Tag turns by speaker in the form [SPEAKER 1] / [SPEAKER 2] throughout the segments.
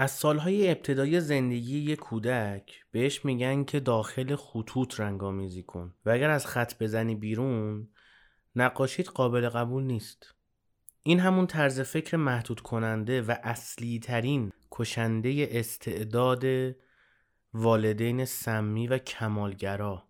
[SPEAKER 1] از سالهای ابتدایی زندگی یک کودک بهش میگن که داخل خطوط رنگامیزی کن و اگر از خط بزنی بیرون نقاشیت قابل قبول نیست. این همون طرز فکر محدود کننده و اصلی ترین کشنده استعداد والدین سمی و کمالگرا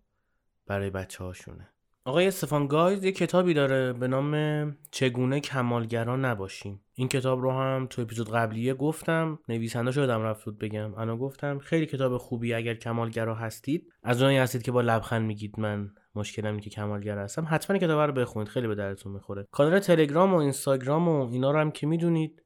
[SPEAKER 1] برای بچه هاشونه آقای استفان گایز یه کتابی داره به نام چگونه کمالگرا نباشیم. این کتاب رو هم تو اپیزود قبلیه گفتم نویسنده شدم رفت بود بگم. انا گفتم خیلی کتاب خوبی اگر کمالگرا هستید از اونایی هستید که با لبخند میگید من مشکلم که کمالگر هستم حتما کتاب رو بخونید خیلی به درتون می‌خوره. کانال تلگرام و اینستاگرام و اینا رو هم که می‌دونید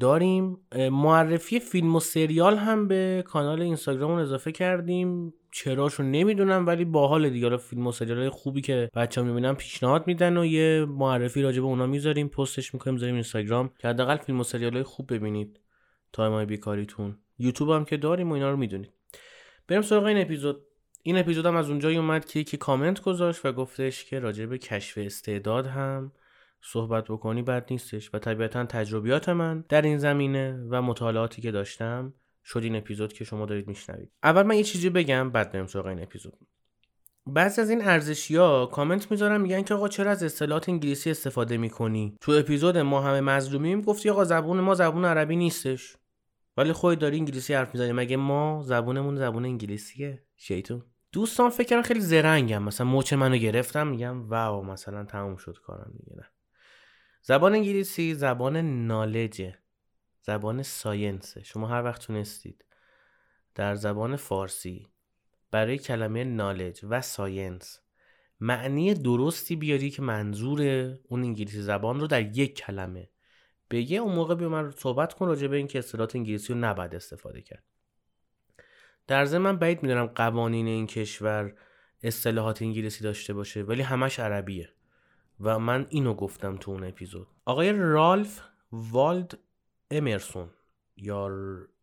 [SPEAKER 1] داریم. معرفی فیلم و سریال هم به کانال اینستاگرام اضافه کردیم. چراشو نمی‌دونم ولی باحال دیگه. حالا فیلم و سریال خوبی که بچه ها می‌بینن پیشنهاد میدن و یه معرفی راجع به اونا می‌ذاریم پستش می‌کنیم می‌ذاریم اینستاگرام که حداقل فیلم و سریال خوب ببینید. تایمای بیکاریتون. یوتیوب هم که داریم و اینا رو می‌دونید. بریم سراغ این اپیزود. این اپیزود هم از اونجایی اومد که یکی کامنت گذاشت و گفتش که راجع به کشف استعداد هم صحبت بکنی بد نیستش و طبیعتا تجربیات من در این زمینه و مطالعاتی که داشتم شد این اپیزود که شما دارید میشنوید. اول من یه چیزی بگم بعد بریم سراغ این اپیزود. بعضی از این ارزشیا کامنت می‌ذارن میگن که آقا چرا از اصطلاحات انگلیسی استفاده می‌کنی؟ تو اپیزود ما همه مظلومیم گفتی آقا زبون ما زبون عربی نیستش. ولی خودت داری انگلیسی حرف می‌زنی. مگه ما زبونمون زبون انگلیسیه؟ شیطون. دوستان فکر خیلی زرنگم. مثلا موچ منو گرفتم میگم واو مثلا تموم شد کارم دیگه زبان انگلیسی زبان نالجه. زبان ساینسه شما هر وقت تونستید در زبان فارسی برای کلمه نالج و ساینس معنی درستی بیاری که منظور اون انگلیسی زبان رو در یک کلمه بگه اون موقع بیا من صحبت کن راجع به اینکه اصطلاحات انگلیسی رو نباید استفاده کرد. در ضمن من بعید می‌دونم قوانین این کشور اصطلاحات انگلیسی داشته باشه ولی همش عربیه و من اینو گفتم تو اون اپیزود. آقای رالف والد امرسون یا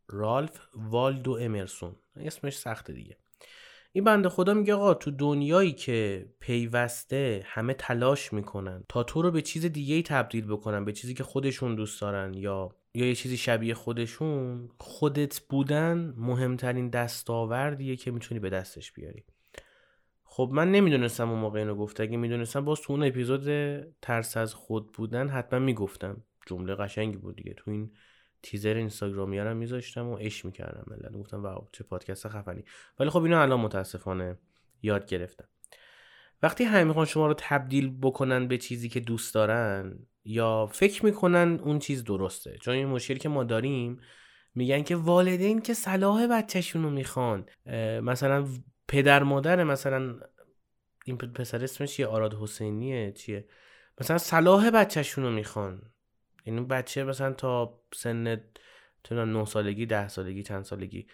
[SPEAKER 1] رالف والدو امرسون اسمش سخته دیگه. این بنده خدا میگه آقا تو دنیایی که پیوسته همه تلاش می‌کنن تا تو رو به چیز دیگه ای تبدیل بکنن به چیزی که خودشون دوست دارن یا یا یه چیزی شبیه خودشون خودت بودن مهمترین دستاوردیه که می‌تونی به دستش بیاری. خب من نمی‌دونستم اون موقع اینو گفته اگه می‌دونستم باز تو اون اپیزود ترس از خود بودن حتما می‌گفتم. جمله قشنگی بود دیگه. تو این تیزر اینستاگرامی هم میذاشتم و اش می‌کردم ملت. گفتم واو چه پادکست خفنی. ولی خب اینو الان متاسفانه یاد گرفتم. وقتی همه می‌خوان شما رو تبدیل بکنن به چیزی که دوست دارن یا فکر می‌کنن اون چیز درسته. چون این مشکلی که ما داریم میگن که والدین که صلاح بچهشون رو می‌خوان. مثلا پدر مادر مثلا این پسر اسمش چیه؟ آراد حسینیه چیه؟ مثلا صلاح بچه‌شون رو می‌خوان. یعنی بچه مثلا تا سن تو 9 سالگی ده سالگی چند سالگی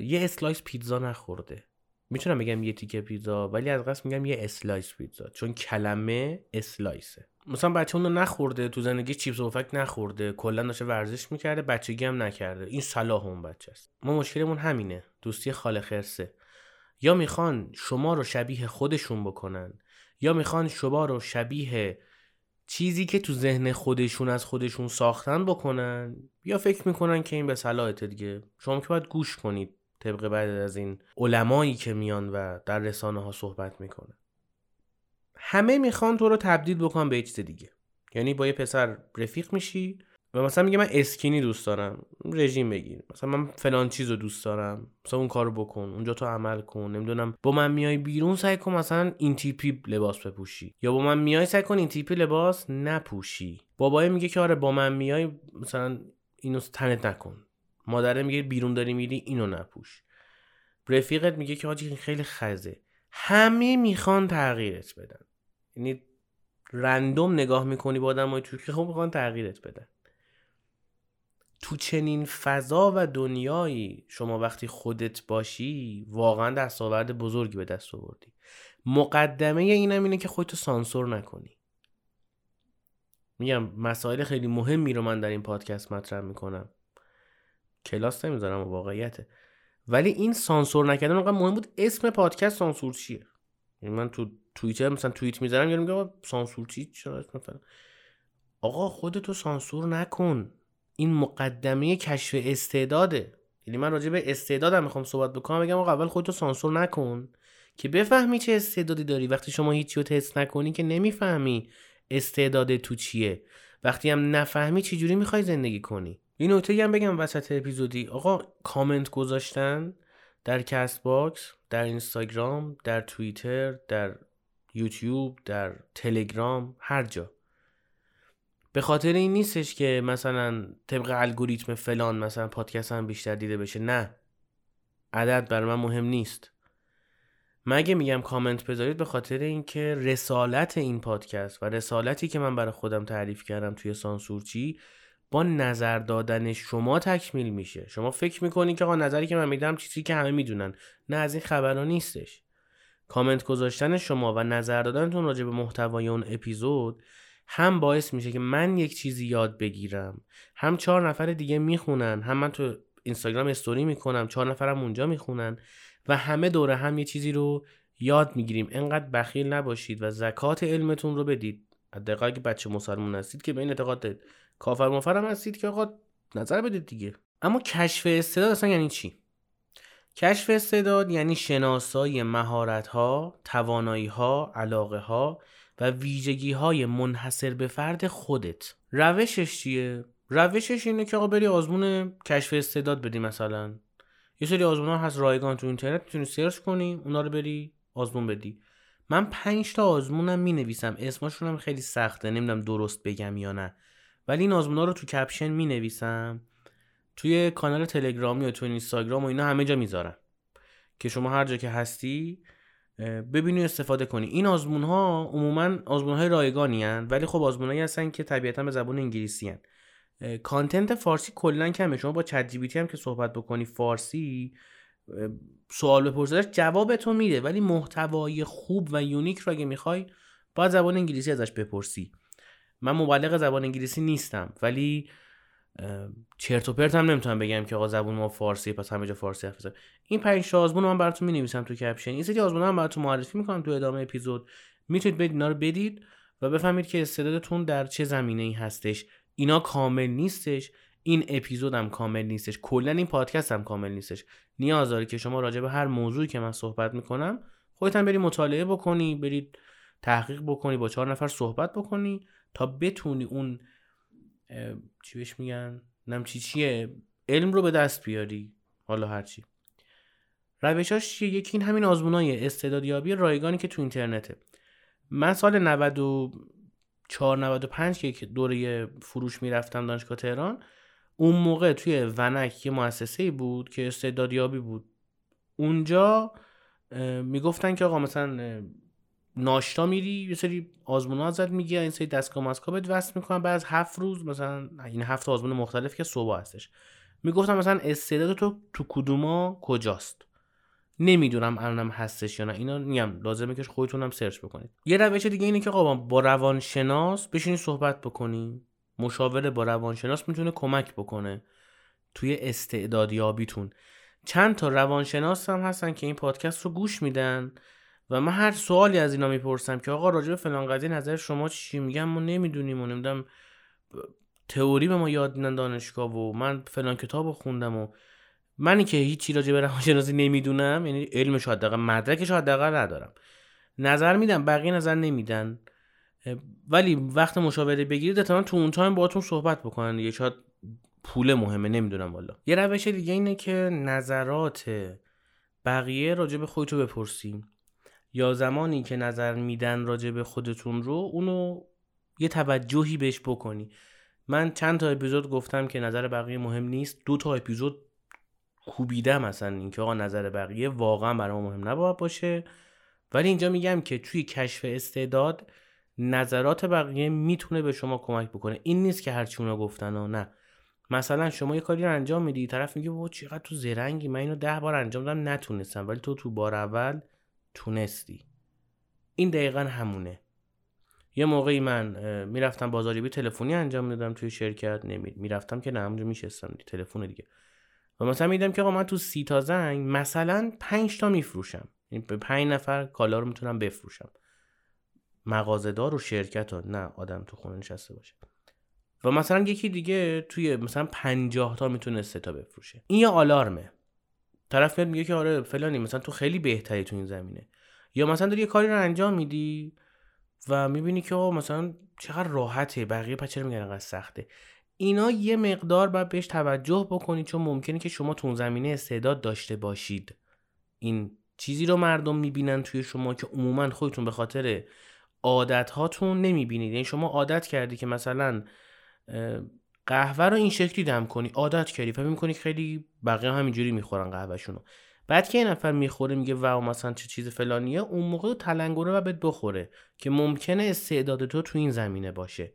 [SPEAKER 1] یه slice پیتزا نخورده. می‌تونم بگم یه تیکه پیتزا ولی از قصد میگم یه slice پیتزا چون کلمه slice ه مثلا بچه اونو نخورده تو زندگی چیپس و پفک نخورده کلا داشته ورزش می‌کرده بچگی هم نکرده. این صلاح اون بچه است. ما مشکلمون همینه دوستی خاله خرسه. یا می‌خوان شما رو شبیه خودشون بکنن یا می‌خوان شما رو شبیه چیزی که تو ذهن خودشون از خودشون ساختن بکنن یا فکر می‌کنن که این به صلاحته دیگه؟ شما که باید گوش کنید طبق بعد از این علمایی که میان و در رسانه ها صحبت می‌کنن. همه می‌خوان تو رو تبدیل بکنن به چیز دیگه. یعنی با یه پسر رفیق میشی و مثلا میگه من اسکینی دوست دارم. رژیم بگیر. مثلا من فلان چیز رو دوست دارم. مثلا اون کارو بکن. اونجا تو عمل کن. نمی‌دونم. با من میای بیرون سعی کن مثلا این تیپی لباس بپوشی. یا با من میای سعی کن این تیپی لباس نپوشی. بابای میگه که آره با من میای مثلا اینو تنت نکن. مادره میگه بیرون داری میری اینو نپوش. رفیقت میگه که حاجی خیلی خزه. همه می‌خوان تغییرت بدن. یعنی رندوم نگاه می‌کنی با آدمای تو که خب می‌خوان تغییرت بدن. تو چنین فضا و دنیایی شما وقتی خودت باشی واقعا دستاورد بزرگی به دست آوردی. مقدمه اینم اینه که خودتو سانسور نکنی. میگم مسائل خیلی مهمی رو من در این پادکست مطرح می‌کنم. کلاس نمی‌ذارم و واقعیته. ولی این سانسور نکردن اونقدر مهم بود اسم پادکست سانسور چیه. یعنی من تو توییتر مثلا توییت می‌ذارم یارو میگه سانسور چی؟ چرا آقا خودتو سانسور نکن. این مقدمه کشف استعداده. یعنی من راجع به استعدادم می‌خوام صحبت بکنم بگم آقا اول خودتو سانسور نکن که بفهمی چه استعدادی داری. وقتی شما هیچی رو تست نکنی که نمی‌فهمی استعداد تو چیه. وقتی هم نفهمی چجوری می‌خوای زندگی کنی. این نکته هم بگم وسط اپیزودی. آقا کامنت گذاشتن در Castbox در اینستاگرام در توییتر در یوتیوب در تلگرام هر جا. به خاطر این نیستش که مثلا طبق الگوریتم فلان مثلا پادکست هم بیشتر دیده بشه. نه. عدد بر من مهم نیست. مگه میگم کامنت بذارید به خاطر اینکه رسالت این پادکست و رسالتی که من برای خودم تعریف کردم توی سانسورچی با نظر دادن شما تکمیل میشه. شما فکر می‌کنید که آقا نظری که من میدم چیزی که همه می‌دونن. نه از این خبرها نیستش. کامنت گذاشتن شما و نظر دادنتون راجع به محتوای اون اپیزود هم باعث میشه که من یک چیزی یاد بگیرم. هم چهار نفر دیگه می‌خونن هم من تو اینستاگرام استوری می‌کنم چهار نفرم اونجا می‌خونن و همه دوره هم یه چیزی رو یاد می‌گیریم. انقدر بخیل نباشید و زکات علمتون رو بدید. حداقل که بچه مسلمون هستید که به این اعتقاد کافر مفرم هستید که آقا نظر بدید دیگه. اما کشف استعداد اصلا یعنی چی؟ کشف استعداد یعنی شناسایی مهارت ها، توانایی ها، علاقه ها و ویژگی های منحصر به فرد خودت. روشش چیه؟ روشش اینه که آقا بری آزمون کشف استعداد بدی مثلا. یه سری آزمون ها هست رایگان تو اینترنت می‌تونی سرچ کنی اونا رو بری آزمون بدی. من پنج تا آزمونم می نویسم اسمشون هم خیلی سخته نمی‌دونم درست بگم یا نه ولی این آزمون ها رو تو کپشن می نویسم توی کانال تلگرامی و تو اینستاگرام و اینا همه جا می‌ذارم که شما هر جا که هستی ببینی استفاده کنی. این آزمون ها عموما آزمون های رایگانی هن ولی خب آزمون هایی هستن که طبیعتا به زبان انگلیسی هن. content فارسی کلا کمه. شما با چت هم که صحبت بکنی فارسی سوال بپرسیدش جواب تو میده. ولی محتوای خوب و unique رو اگه می‌خوای باید زبان انگلیسی ازش بپرسی. من مبلغ زبان انگلیسی نیستم. ولی چرت و پرت هم نمی‌تونم بگم که آقا زبون ما فارسی پس همه جا فارسی حرف این پنج آزمون من براتون می‌نویسم تو caption. این سری آزمون هم براتون معرفی می‌کنم تو ادامه اپیزود. می‌تونید برید اینا رو بدید و بفهمید که استعدادتون در چه زمینه ای هستش. اینا کامل نیستش. این اپیزود هم کامل نیستش. کلا این پادکست هم کامل نیستش. نیاز داره که شما راجع به هر موضوعی که من صحبت می‌کنم خودت هم بری مطالعه بکنی برید تحقیق بکنی با چهار نفر صحبت بکنی تا بتونی اون چی بهش میگن؟ نم چی چیه؟ علم رو به دست بیاری. حالا هرچی روشاش چیه؟ یکی این همین آزمونای استعدادیابی رایگانی که تو اینترنته. من سال 94 95 که دوره فروش می‌رفتم دانشگاه تهران اون موقع توی ونک یه مؤسسه بود که استعدادیابی بود. اونجا می‌گفتن که آقا مثلا ناشتا میری یه سری آزمون ازت میگی این سری دستگاه مسکا بهت وصل می‌کنن. بعد از هفت روز مثلا این هفت آزمون مختلف که صبح هستش. می‌گفتم مثلا استعداد تو تو کدوما کجاست؟ نمی‌دونم الانم هستش یا نه. اینا میگم لازمه که خودتونم سرچ بکنید. یه روش دیگه اینه که آقا با روانشناس بشینید صحبت بکنیم مشاوره با روانشناس می‌تونه کمک بکنه توی استعدادیابیتون. چند تا روانشناس هم هستن که این پادکست رو گوش میدن. و من هر سوالی از اینا می‌پرسم که آقا راجع به فلان قضیه نظر شما چی؟ میگم ما نمی‌دونیم و نمی‌دونم تئوری به ما یاد میدن دانشگاه و من فلان کتاب خوندم و منی که هیچی راجع به روانشناسی نمی‌دونم یعنی علمش حداقل مدرکش حداقل ندارم. نظر میدم بقیه نظر نمیدن. ولی وقت مشاوره بگیرید احتمالاً تو اون تایم باهاتون صحبت بکنن دیگه. شاید پول مهمه نمی‌دونم والا. یه روش دیگه اینه که نظرات بقیه راجع به خودتو بپرسیم یا زمانی که نظر میدن راجع به خودتون رو اونو یه توجهی بهش بکنی. من چند تا اپیزود گفتم که نظر بقیه مهم نیست. دو تا اپیزود کوبیدم مثلا اینکه آقا نظر بقیه واقعا برای مهم نباید باشه. ولی اینجا میگم که توی کشف استعداد نظرات بقیه می‌تونه به شما کمک بکنه. این نیست که هرچی اونا گفتن و نه. مثلا شما یه کاری رو انجام میدی طرف میگه بابا چقدر تو زرنگی من اینو ده بار انجام دادم نتونستم. ولی تو تو بار اول تونستی. این دقیقا همونه. یه موقعی من می‌رفتم بازاریابی تلفنی انجام می‌دادم توی شرکت نمی می‌رفتم که نه همونجا میشستم تلفن دیگه. و مثلا میدم که آقا من تو سی تا زنگ مثلا پنج تا میفروشم. یعنی به پنج نفر کالا رو می‌تونم بفروشم. مغازهدار و شرکت ها نه آدم تو خونه نشسته باشه. و مثلا یکی دیگه توی مثلا 50 تا می‌تونه سه تا بفروشه. این یه آلارمه. طرف میاد میگه که آره فلانی مثلا تو خیلی بهتری تو این زمینه. یا مثلا داری یه کاری رو انجام میدی و می‌بینی که مثلا چقدر راحته بقیه چرا میگن انقدر سخته؟ اینا یه مقدار باید بهش توجه بکنید چون ممکنه که شما تو زمینه استعداد داشته باشید. این چیزی رو مردم می‌بینن توی شما که عموما خودتون به خاطر عادت هاتون نمی‌بینید. یعنی شما عادت کردی که مثلا قهوه رو این شکلی دم کنی عادت کردی. فکر می‌کنی خیلی بقیه همینجوری می‌خورن قهوهشونو. بعد که یه نفر می‌خوره میگه واو مثلا چه چیز فلانیه اون موقع تلنگره و بهت بخوره که ممکنه استعداد تو تو این زمینه باشه.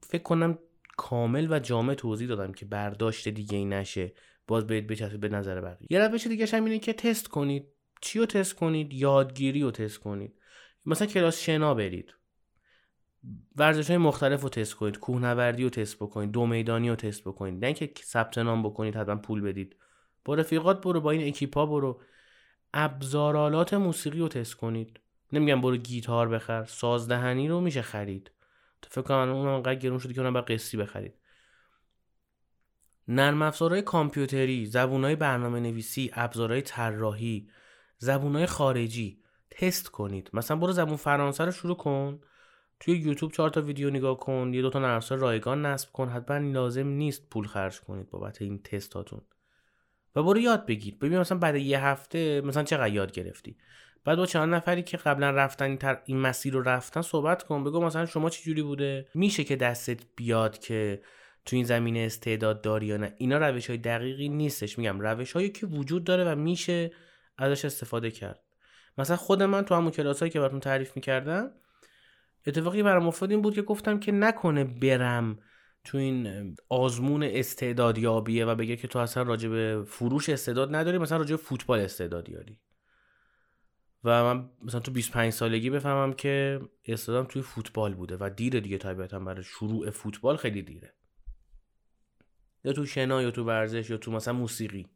[SPEAKER 1] فکر کنم کامل و جامع توضیح دادم که برداشت دیگه ای نشه باز برید بچسبید به نظر بقیه. یه روش دیگه هم اینه که تست کنید. چی رو تست کنید؟ یادگیری رو تست کنید. مثلا کلاس شنا برید. ورزش های مختلف رو تست کنید. کوهنوردی رو تست بکنید. دو میدانی رو تست بکنید. نه اینکه ثبت نام بکنید حتما پول بدید. با رفیقات برو با این اکیپا برو. ابزارالات موسیقی رو تست کنید. نمیگم برو گیتار بخر. سازدهنی رو میشه خرید. فکر کنم اون انقدر گرون شده که اونم با قصی بخرید. نرم افزارهای کامپیوتری زبونهای برنامه نویسی ابزارهای طراحی زبونهای خارجی تست کنید. مثلا برو زبون فرانسه رو شروع کن. توی یوتیوب چهار تا ویدیو نگاه کن یه دو تا نرم رایگان نصب کن حتما لازم نیست پول خرج کنید بابت این تستاتون. و برو یاد بگیر. ببین مثلا بعد یه هفته مثلا چقدر یاد گرفتی. بعد با چند نفری که قبلا رفتن این, مسیر رو رفتن صحبت کن بگو مثلا شما چه جوری بوده؟ میشه که دستت بیاد که تو این زمینه استعداد داری یا نه؟ اینا روش های دقیقی نیستش. میگم روش هایی که وجود داره و میشه ازش استفاده کرد. مثلا خود من تو همون کلاسایی که براتون تعریف می‌کردم اتفاقی برام افتاد این بود که گفتم که نکنه برم تو این آزمون استعدادیابیه و بگه که تو اصلا راجع به فروش استعداد نداری مثلا راجع به فوتبال استعدادی داری و من مثلا تو 25 سالگی بفهمم که استعدادم توی فوتبال بوده و دیره دیگه طبیعتا برای شروع فوتبال خیلی دیره. یا تو شنا یا تو ورزش یا تو مثلا موسیقی.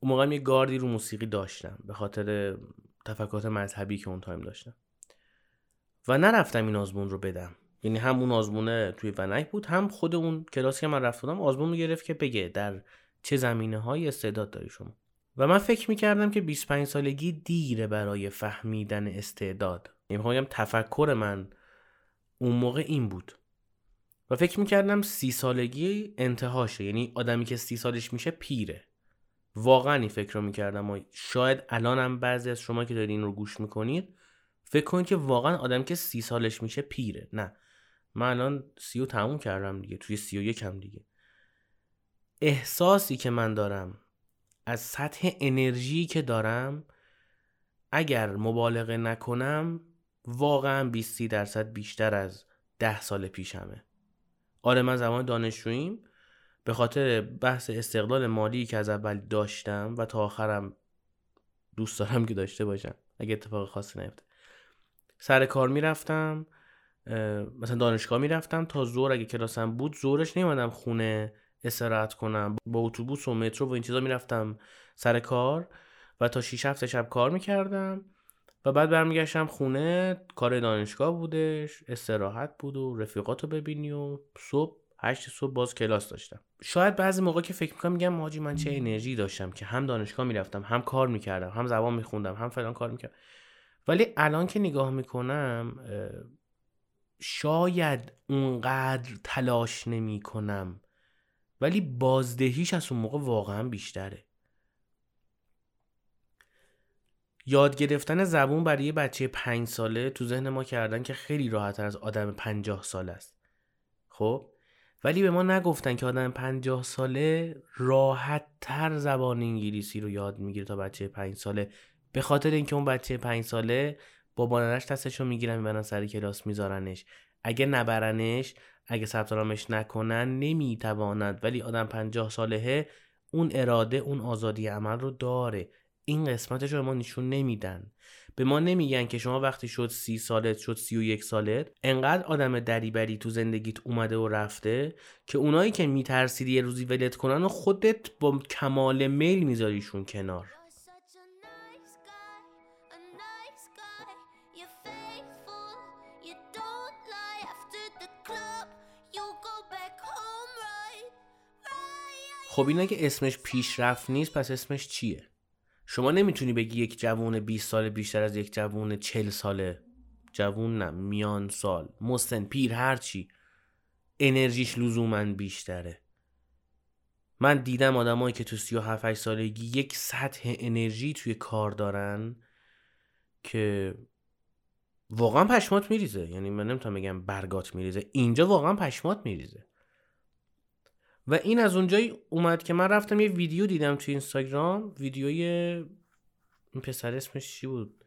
[SPEAKER 1] اون موقع یه گاردی رو موسیقی داشتم به خاطر تفکرات مذهبی که اون تایم داشتم. و نرفتم این آزمون رو بدم. یعنی هم اون آزمونه توی ونک بود هم خود اون کلاسی که من رفتم آزمون رو گرفت که بگه در چه زمینه های استعداد داری شما. و من فکر می‌کردم که 25 سالگی دیره برای فهمیدن استعداد. یعنی می‌خوام تفکر من اون موقع این بود. و فکر می‌کردم سی سالگی انتهاشه. یعنی آدمی که سی سالش میشه پیره. واقعا این فکر رو می‌کردم و شاید الانم بعضی از شما که دارین رو گوش می‌کنید فکر کنید که واقعا آدم که سی سالش میشه پیره. نه. من الان سی و تموم کردم دیگه. توی سی و یکم دیگه. احساسی که من دارم از سطح انرژی که دارم اگر مبالغه نکنم واقعا 20 درصد بیشتر از ده سال پیشمه. آره من زمان دانشجوییم. به خاطر بحث استقلال مالی که از اول داشتم و تا آخرم دوست دارم که داشته باشم. اگه اتفاق خاصی نیفته سر کار می‌رفتم مثلا دانشگاه می‌رفتم تا زور اگه کلاسم بود زورش نیومدم خونه استراحت کنم. با اتوبوس و مترو و این چیزا می‌رفتم سر کار و تا 6 7 شب کار می‌کردم و بعد برمیگشتم خونه. کار دانشگاه بودش استراحت بود و رفیقاتو ببینی و صبح هشت صبح باز کلاس داشتم. شاید بعضی موقع که فکر می‌کنم میگم ماجی من چه انرژی داشتم که هم دانشگاه می‌رفتم هم کار می‌کردم هم زبان میخوندم هم فلان کار می‌کردم. ولی الان که نگاه می‌کنم شاید اونقدر تلاش نمی کنم ولی بازدهیش از اون موقع واقعا بیشتره. یاد گرفتن زبون برای یه بچه پنج ساله تو ذهن ما کردن که خیلی راحتتر از آدم پنجاه ساله است. خب؟ ولی به ما نگفتن که آدم پنجاه ساله راحت تر زبان انگلیسی رو یاد می‌گیره تا بچه پنج ساله. به خاطر اینکه اون بچه پنج ساله با بانرش دستشو می‌گیرن می‌برن سر کلاس میذارنش. اگه نبرنش اگه ثبت نامش نکنن نمی‌تواند. ولی آدم پنجاه سالهه اون اراده اون آزادی عمل رو داره. این قسمتش رو ما نشون نمیدن. به ما نمیگن که شما وقتی شد سی سالت شد سی و یک سالت انقدر آدم دریبری تو زندگیت اومده و رفته که اونایی که میترسیدی یه روزی ولت کنن و خودت با کمال میل میذاریشون کنار. خب این اگه اسمش پیشرفت نیست پس اسمش چیه؟ شما نمی‌تونی بگی یک جوون 20 سال بیشتر از یک جوون 40 ساله جوون نه میان سال مستن پیر هرچی انرژیش لزوما بیشتره. من دیدم آدمایی که تو 37 سالگی یک سطح انرژی توی کار دارن که واقعا پشمات میریزه. یعنی من نمی‌تونم بگم برگات میریزه. اینجا واقعا پشمات میریزه. و این از اونجایی اومد که من رفتم یه ویدیو دیدم تو اینستاگرام. ویدیوی این پسر اسمش چی بود؟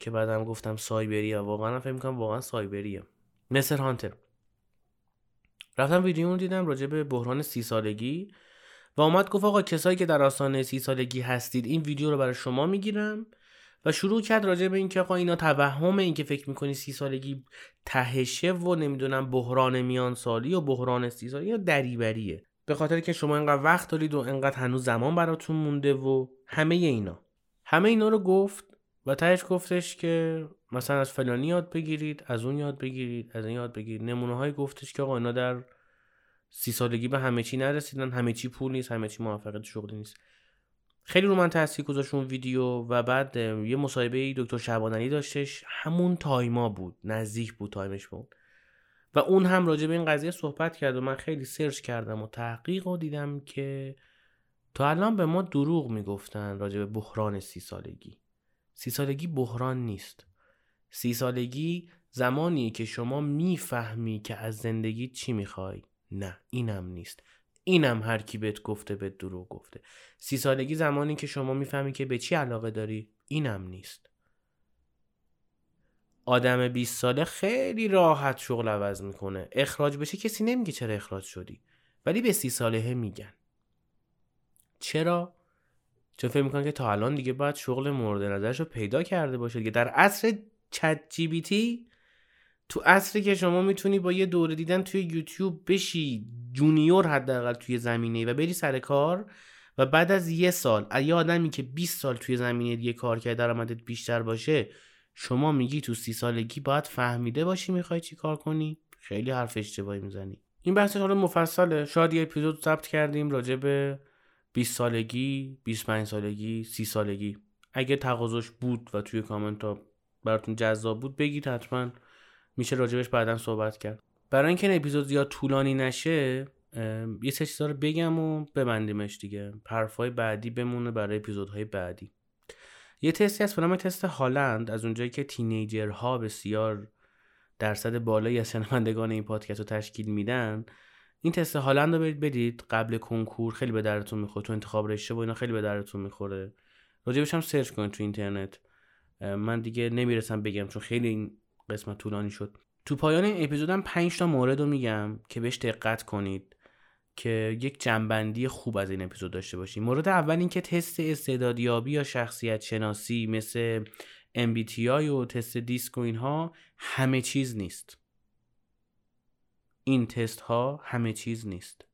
[SPEAKER 1] که بعدم گفتم سایبریه واقعا فکر می‌کنم واقعا سایبریه. مستر هانتر. رفتم ویدیو رو دیدم راجع به بحران سی سالگی و اومد گفت آقا کسایی که در آستانه سی سالگی هستید این ویدیو رو برای شما می‌گیرم. و شروع کرد راجع به اینکه آقا اینا توهم اینکه فکر می‌کنی سی سالگی تهشه و نمی‌دونم بحران میان سالی و بحران سی سالگی یا دری وریه به خاطر که شما انقدر وقت دارید و انقدر هنوز زمان براتون مونده و همه اینا. همه اینا رو گفت و تهش گفتش که مثلا از فلانی یاد بگیرید از اون یاد بگیرید از این یاد بگیرید. نمونه های گفتش که آقا اینا در سی سالگی به همه چی نرسیدن همه چی پول نیست همه چی موفقیت شغلی نیست. خیلی رو من تاثیر گذاشت اون ویدیو و بعد یه مصاحبه دکتر شعبان داشتش. همون time ا بود نزدیک بود time ش بود و اون هم راجع به این قضیه صحبت کرد و من خیلی سرچ کردم و تحقیق و دیدم که تا الان به ما دروغ می‌گفتن راجع به بحران سی سالگی. سی سالگی بحران نیست. سی سالگی زمانی که شما می‌فهمی که از زندگی چی می‌خوای. نه اینم نیست. اینم هر کی بهت گفته به دروغ گفته. سی سالگی زمانی که شما می‌فهمی که به چی علاقه داری اینم نیست. آدم 20 ساله خیلی راحت شغل عوض می‌کنه. اخراج بشه کسی نمیگه چرا اخراج شدی. ولی به سی ساله میگن. چرا؟ چون فکر می‌کنن که تا الان دیگه باید شغل مورد نظرش رو پیدا کرده باشه. دیگه در عصر چت جی بی تی تو عصری که شما می‌تونی با یه دوره دیدن توی یوتیوب بشی جونیور حداقل توی زمینه و بری سر کار و بعد از یه سال یه آدمی که 20 سال توی زمینه دیگه کار کرده درآمدت بیشتر باشه شما میگی تو سی سالگی باید فهمیده باشی می‌خوای چی کار کنی؟ خیلی حرف اشتباهی می‌زنی. این بحث حالا مفصله. شاید یه اپیزود ثبت کردیم راجع به 20 سالگی 25 سالگی 30 سالگی. اگه تقاضاش بود و توی کامنت ها براتون جذاب بود بگید حتما میشه راجبش بعدا صحبت کرد. برای اینکه این اپیزود زیاد طولانی نشه یه سه چیزا رو بگم و ببندیمش دیگه. حرفای بعدی بمونه برای اپیزودهای بعدی. یه تستی هست به تست هالند. از اونجایی که تینیجرها بسیار درصد بالایی از شنوندگان این پادکست رو تشکیل میدن. این تست هالند رو برید بدید. قبل کنکور خیلی به درتون می‌خوره. تو انتخاب رشته و اینا خیلی به درتون می‌خوره. راجبش هم سرچ کنید تو اینترنت. من دیگه نمی‌رسم بگم چون خیلی قسمت طولانی شد. تو پایان این اپیزودم 5 تا مورد رو میگم که بهش دقت کنید که یک جنبندی خوب از این اپیزود داشته باشیم. مورد اول این که تست استعدادیابی یا شخصیت شناسی مثل MBTI و تست دیسک و اینها همه چیز نیست. این تست ها همه چیز نیست.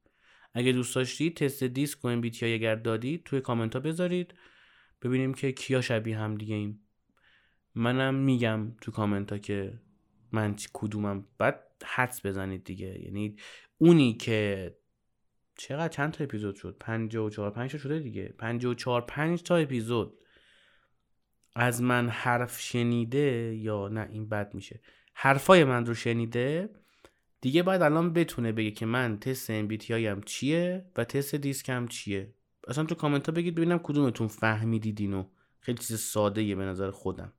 [SPEAKER 1] اگه دوست داشتید تست دیسک و MBTI اگر دادید توی کامنت ها بذارید. ببینیم که کیا شبیه هم دیگه ایم. منم میگم تو کامنت ها که من کدومم. بعد حدس بزنید دیگه. یعنی اونی که چقدر چند تا اپیزود شد؟ 54 5 تا شده دیگه. 54 5 تا اپیزود. از من حرف شنیده یا نه این بد میشه. حرفای من رو شنیده دیگه باید الان بتونه بگه که من تست MBTI هم چیه و تست دیسکم چیه. اصلا تو کامنت ها بگید ببینم کدومتون فهمیدید اینو خیلی چیز ساده یه به نظر خودم.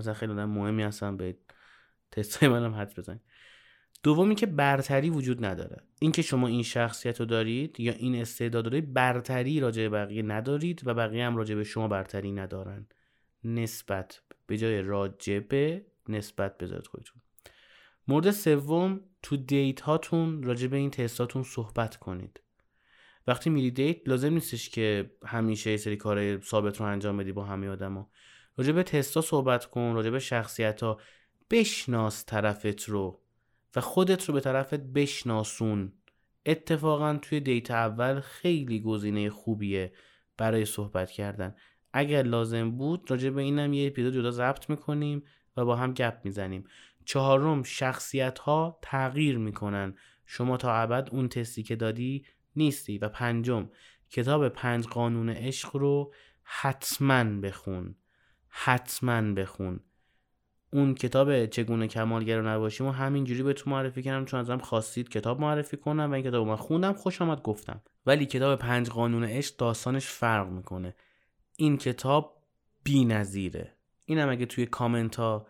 [SPEAKER 1] مثلا خیلی آدم مهمی هستم به تستای منم حد بزنید. دومی که برتری وجود نداره. اینکه شما این شخصیت رو دارید یا این استعداد دارید برتری راجع به بقیه ندارید و بقیه هم راجع به شما برتری ندارن. نسبت به جای راجبه نسبت بذارید خودتون. مورد سوم تو دیت هاتون راجع به این تستاتون صحبت کنید. وقتی میری دیت لازم نیستش که همیشه یه سری کار ثابت رو انجام بدی با همه آدما. راجع به تستا صحبت کن راجع به شخصیت ها بشناس طرفت رو و خودت رو به طرفت بشناسون. اتفاقا توی دیت اول خیلی گزینه خوبیه برای صحبت کردن. اگر لازم بود راجع به اینم یه اپیزود جدا ضبط می‌کنیم و با هم گپ می‌زنیم. چهارم شخصیت ها تغییر می‌کنن. شما تا ابد اون تستی که دادی نیستی. و پنجم کتاب پنج قانون عشق رو حتما بخون. حتما بخون. اون کتاب چگونه کمالگر رو نباشیم و همینجوری بهتون معرفی کردم چون ازم خواستید کتاب معرفی کنم و این کتاب من خوندم خوش آمد گفتم. ولی کتاب پنج قانون عشق داستانش فرق می‌کنه. این کتاب بی نظیره اینم اگه توی کامنت ها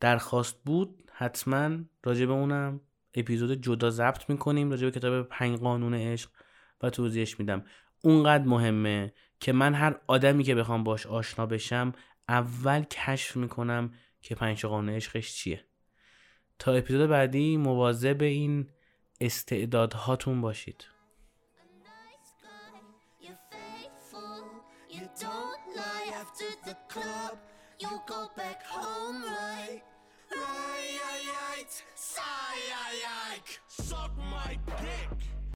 [SPEAKER 1] درخواست بود حتما راجع به اونم اپیزود جدا ضبط می‌کنیم راجع به کتاب پنج قانون عشق و توضیحش میدم. اونقدر مهمه که من هر آدمی که بخوام باش آشنا بشم اول کشف می‌کنم که پنج قانون عشقش چیه. تا اپیزود بعدی مواظب این استعدادهاتون باشید. Suck.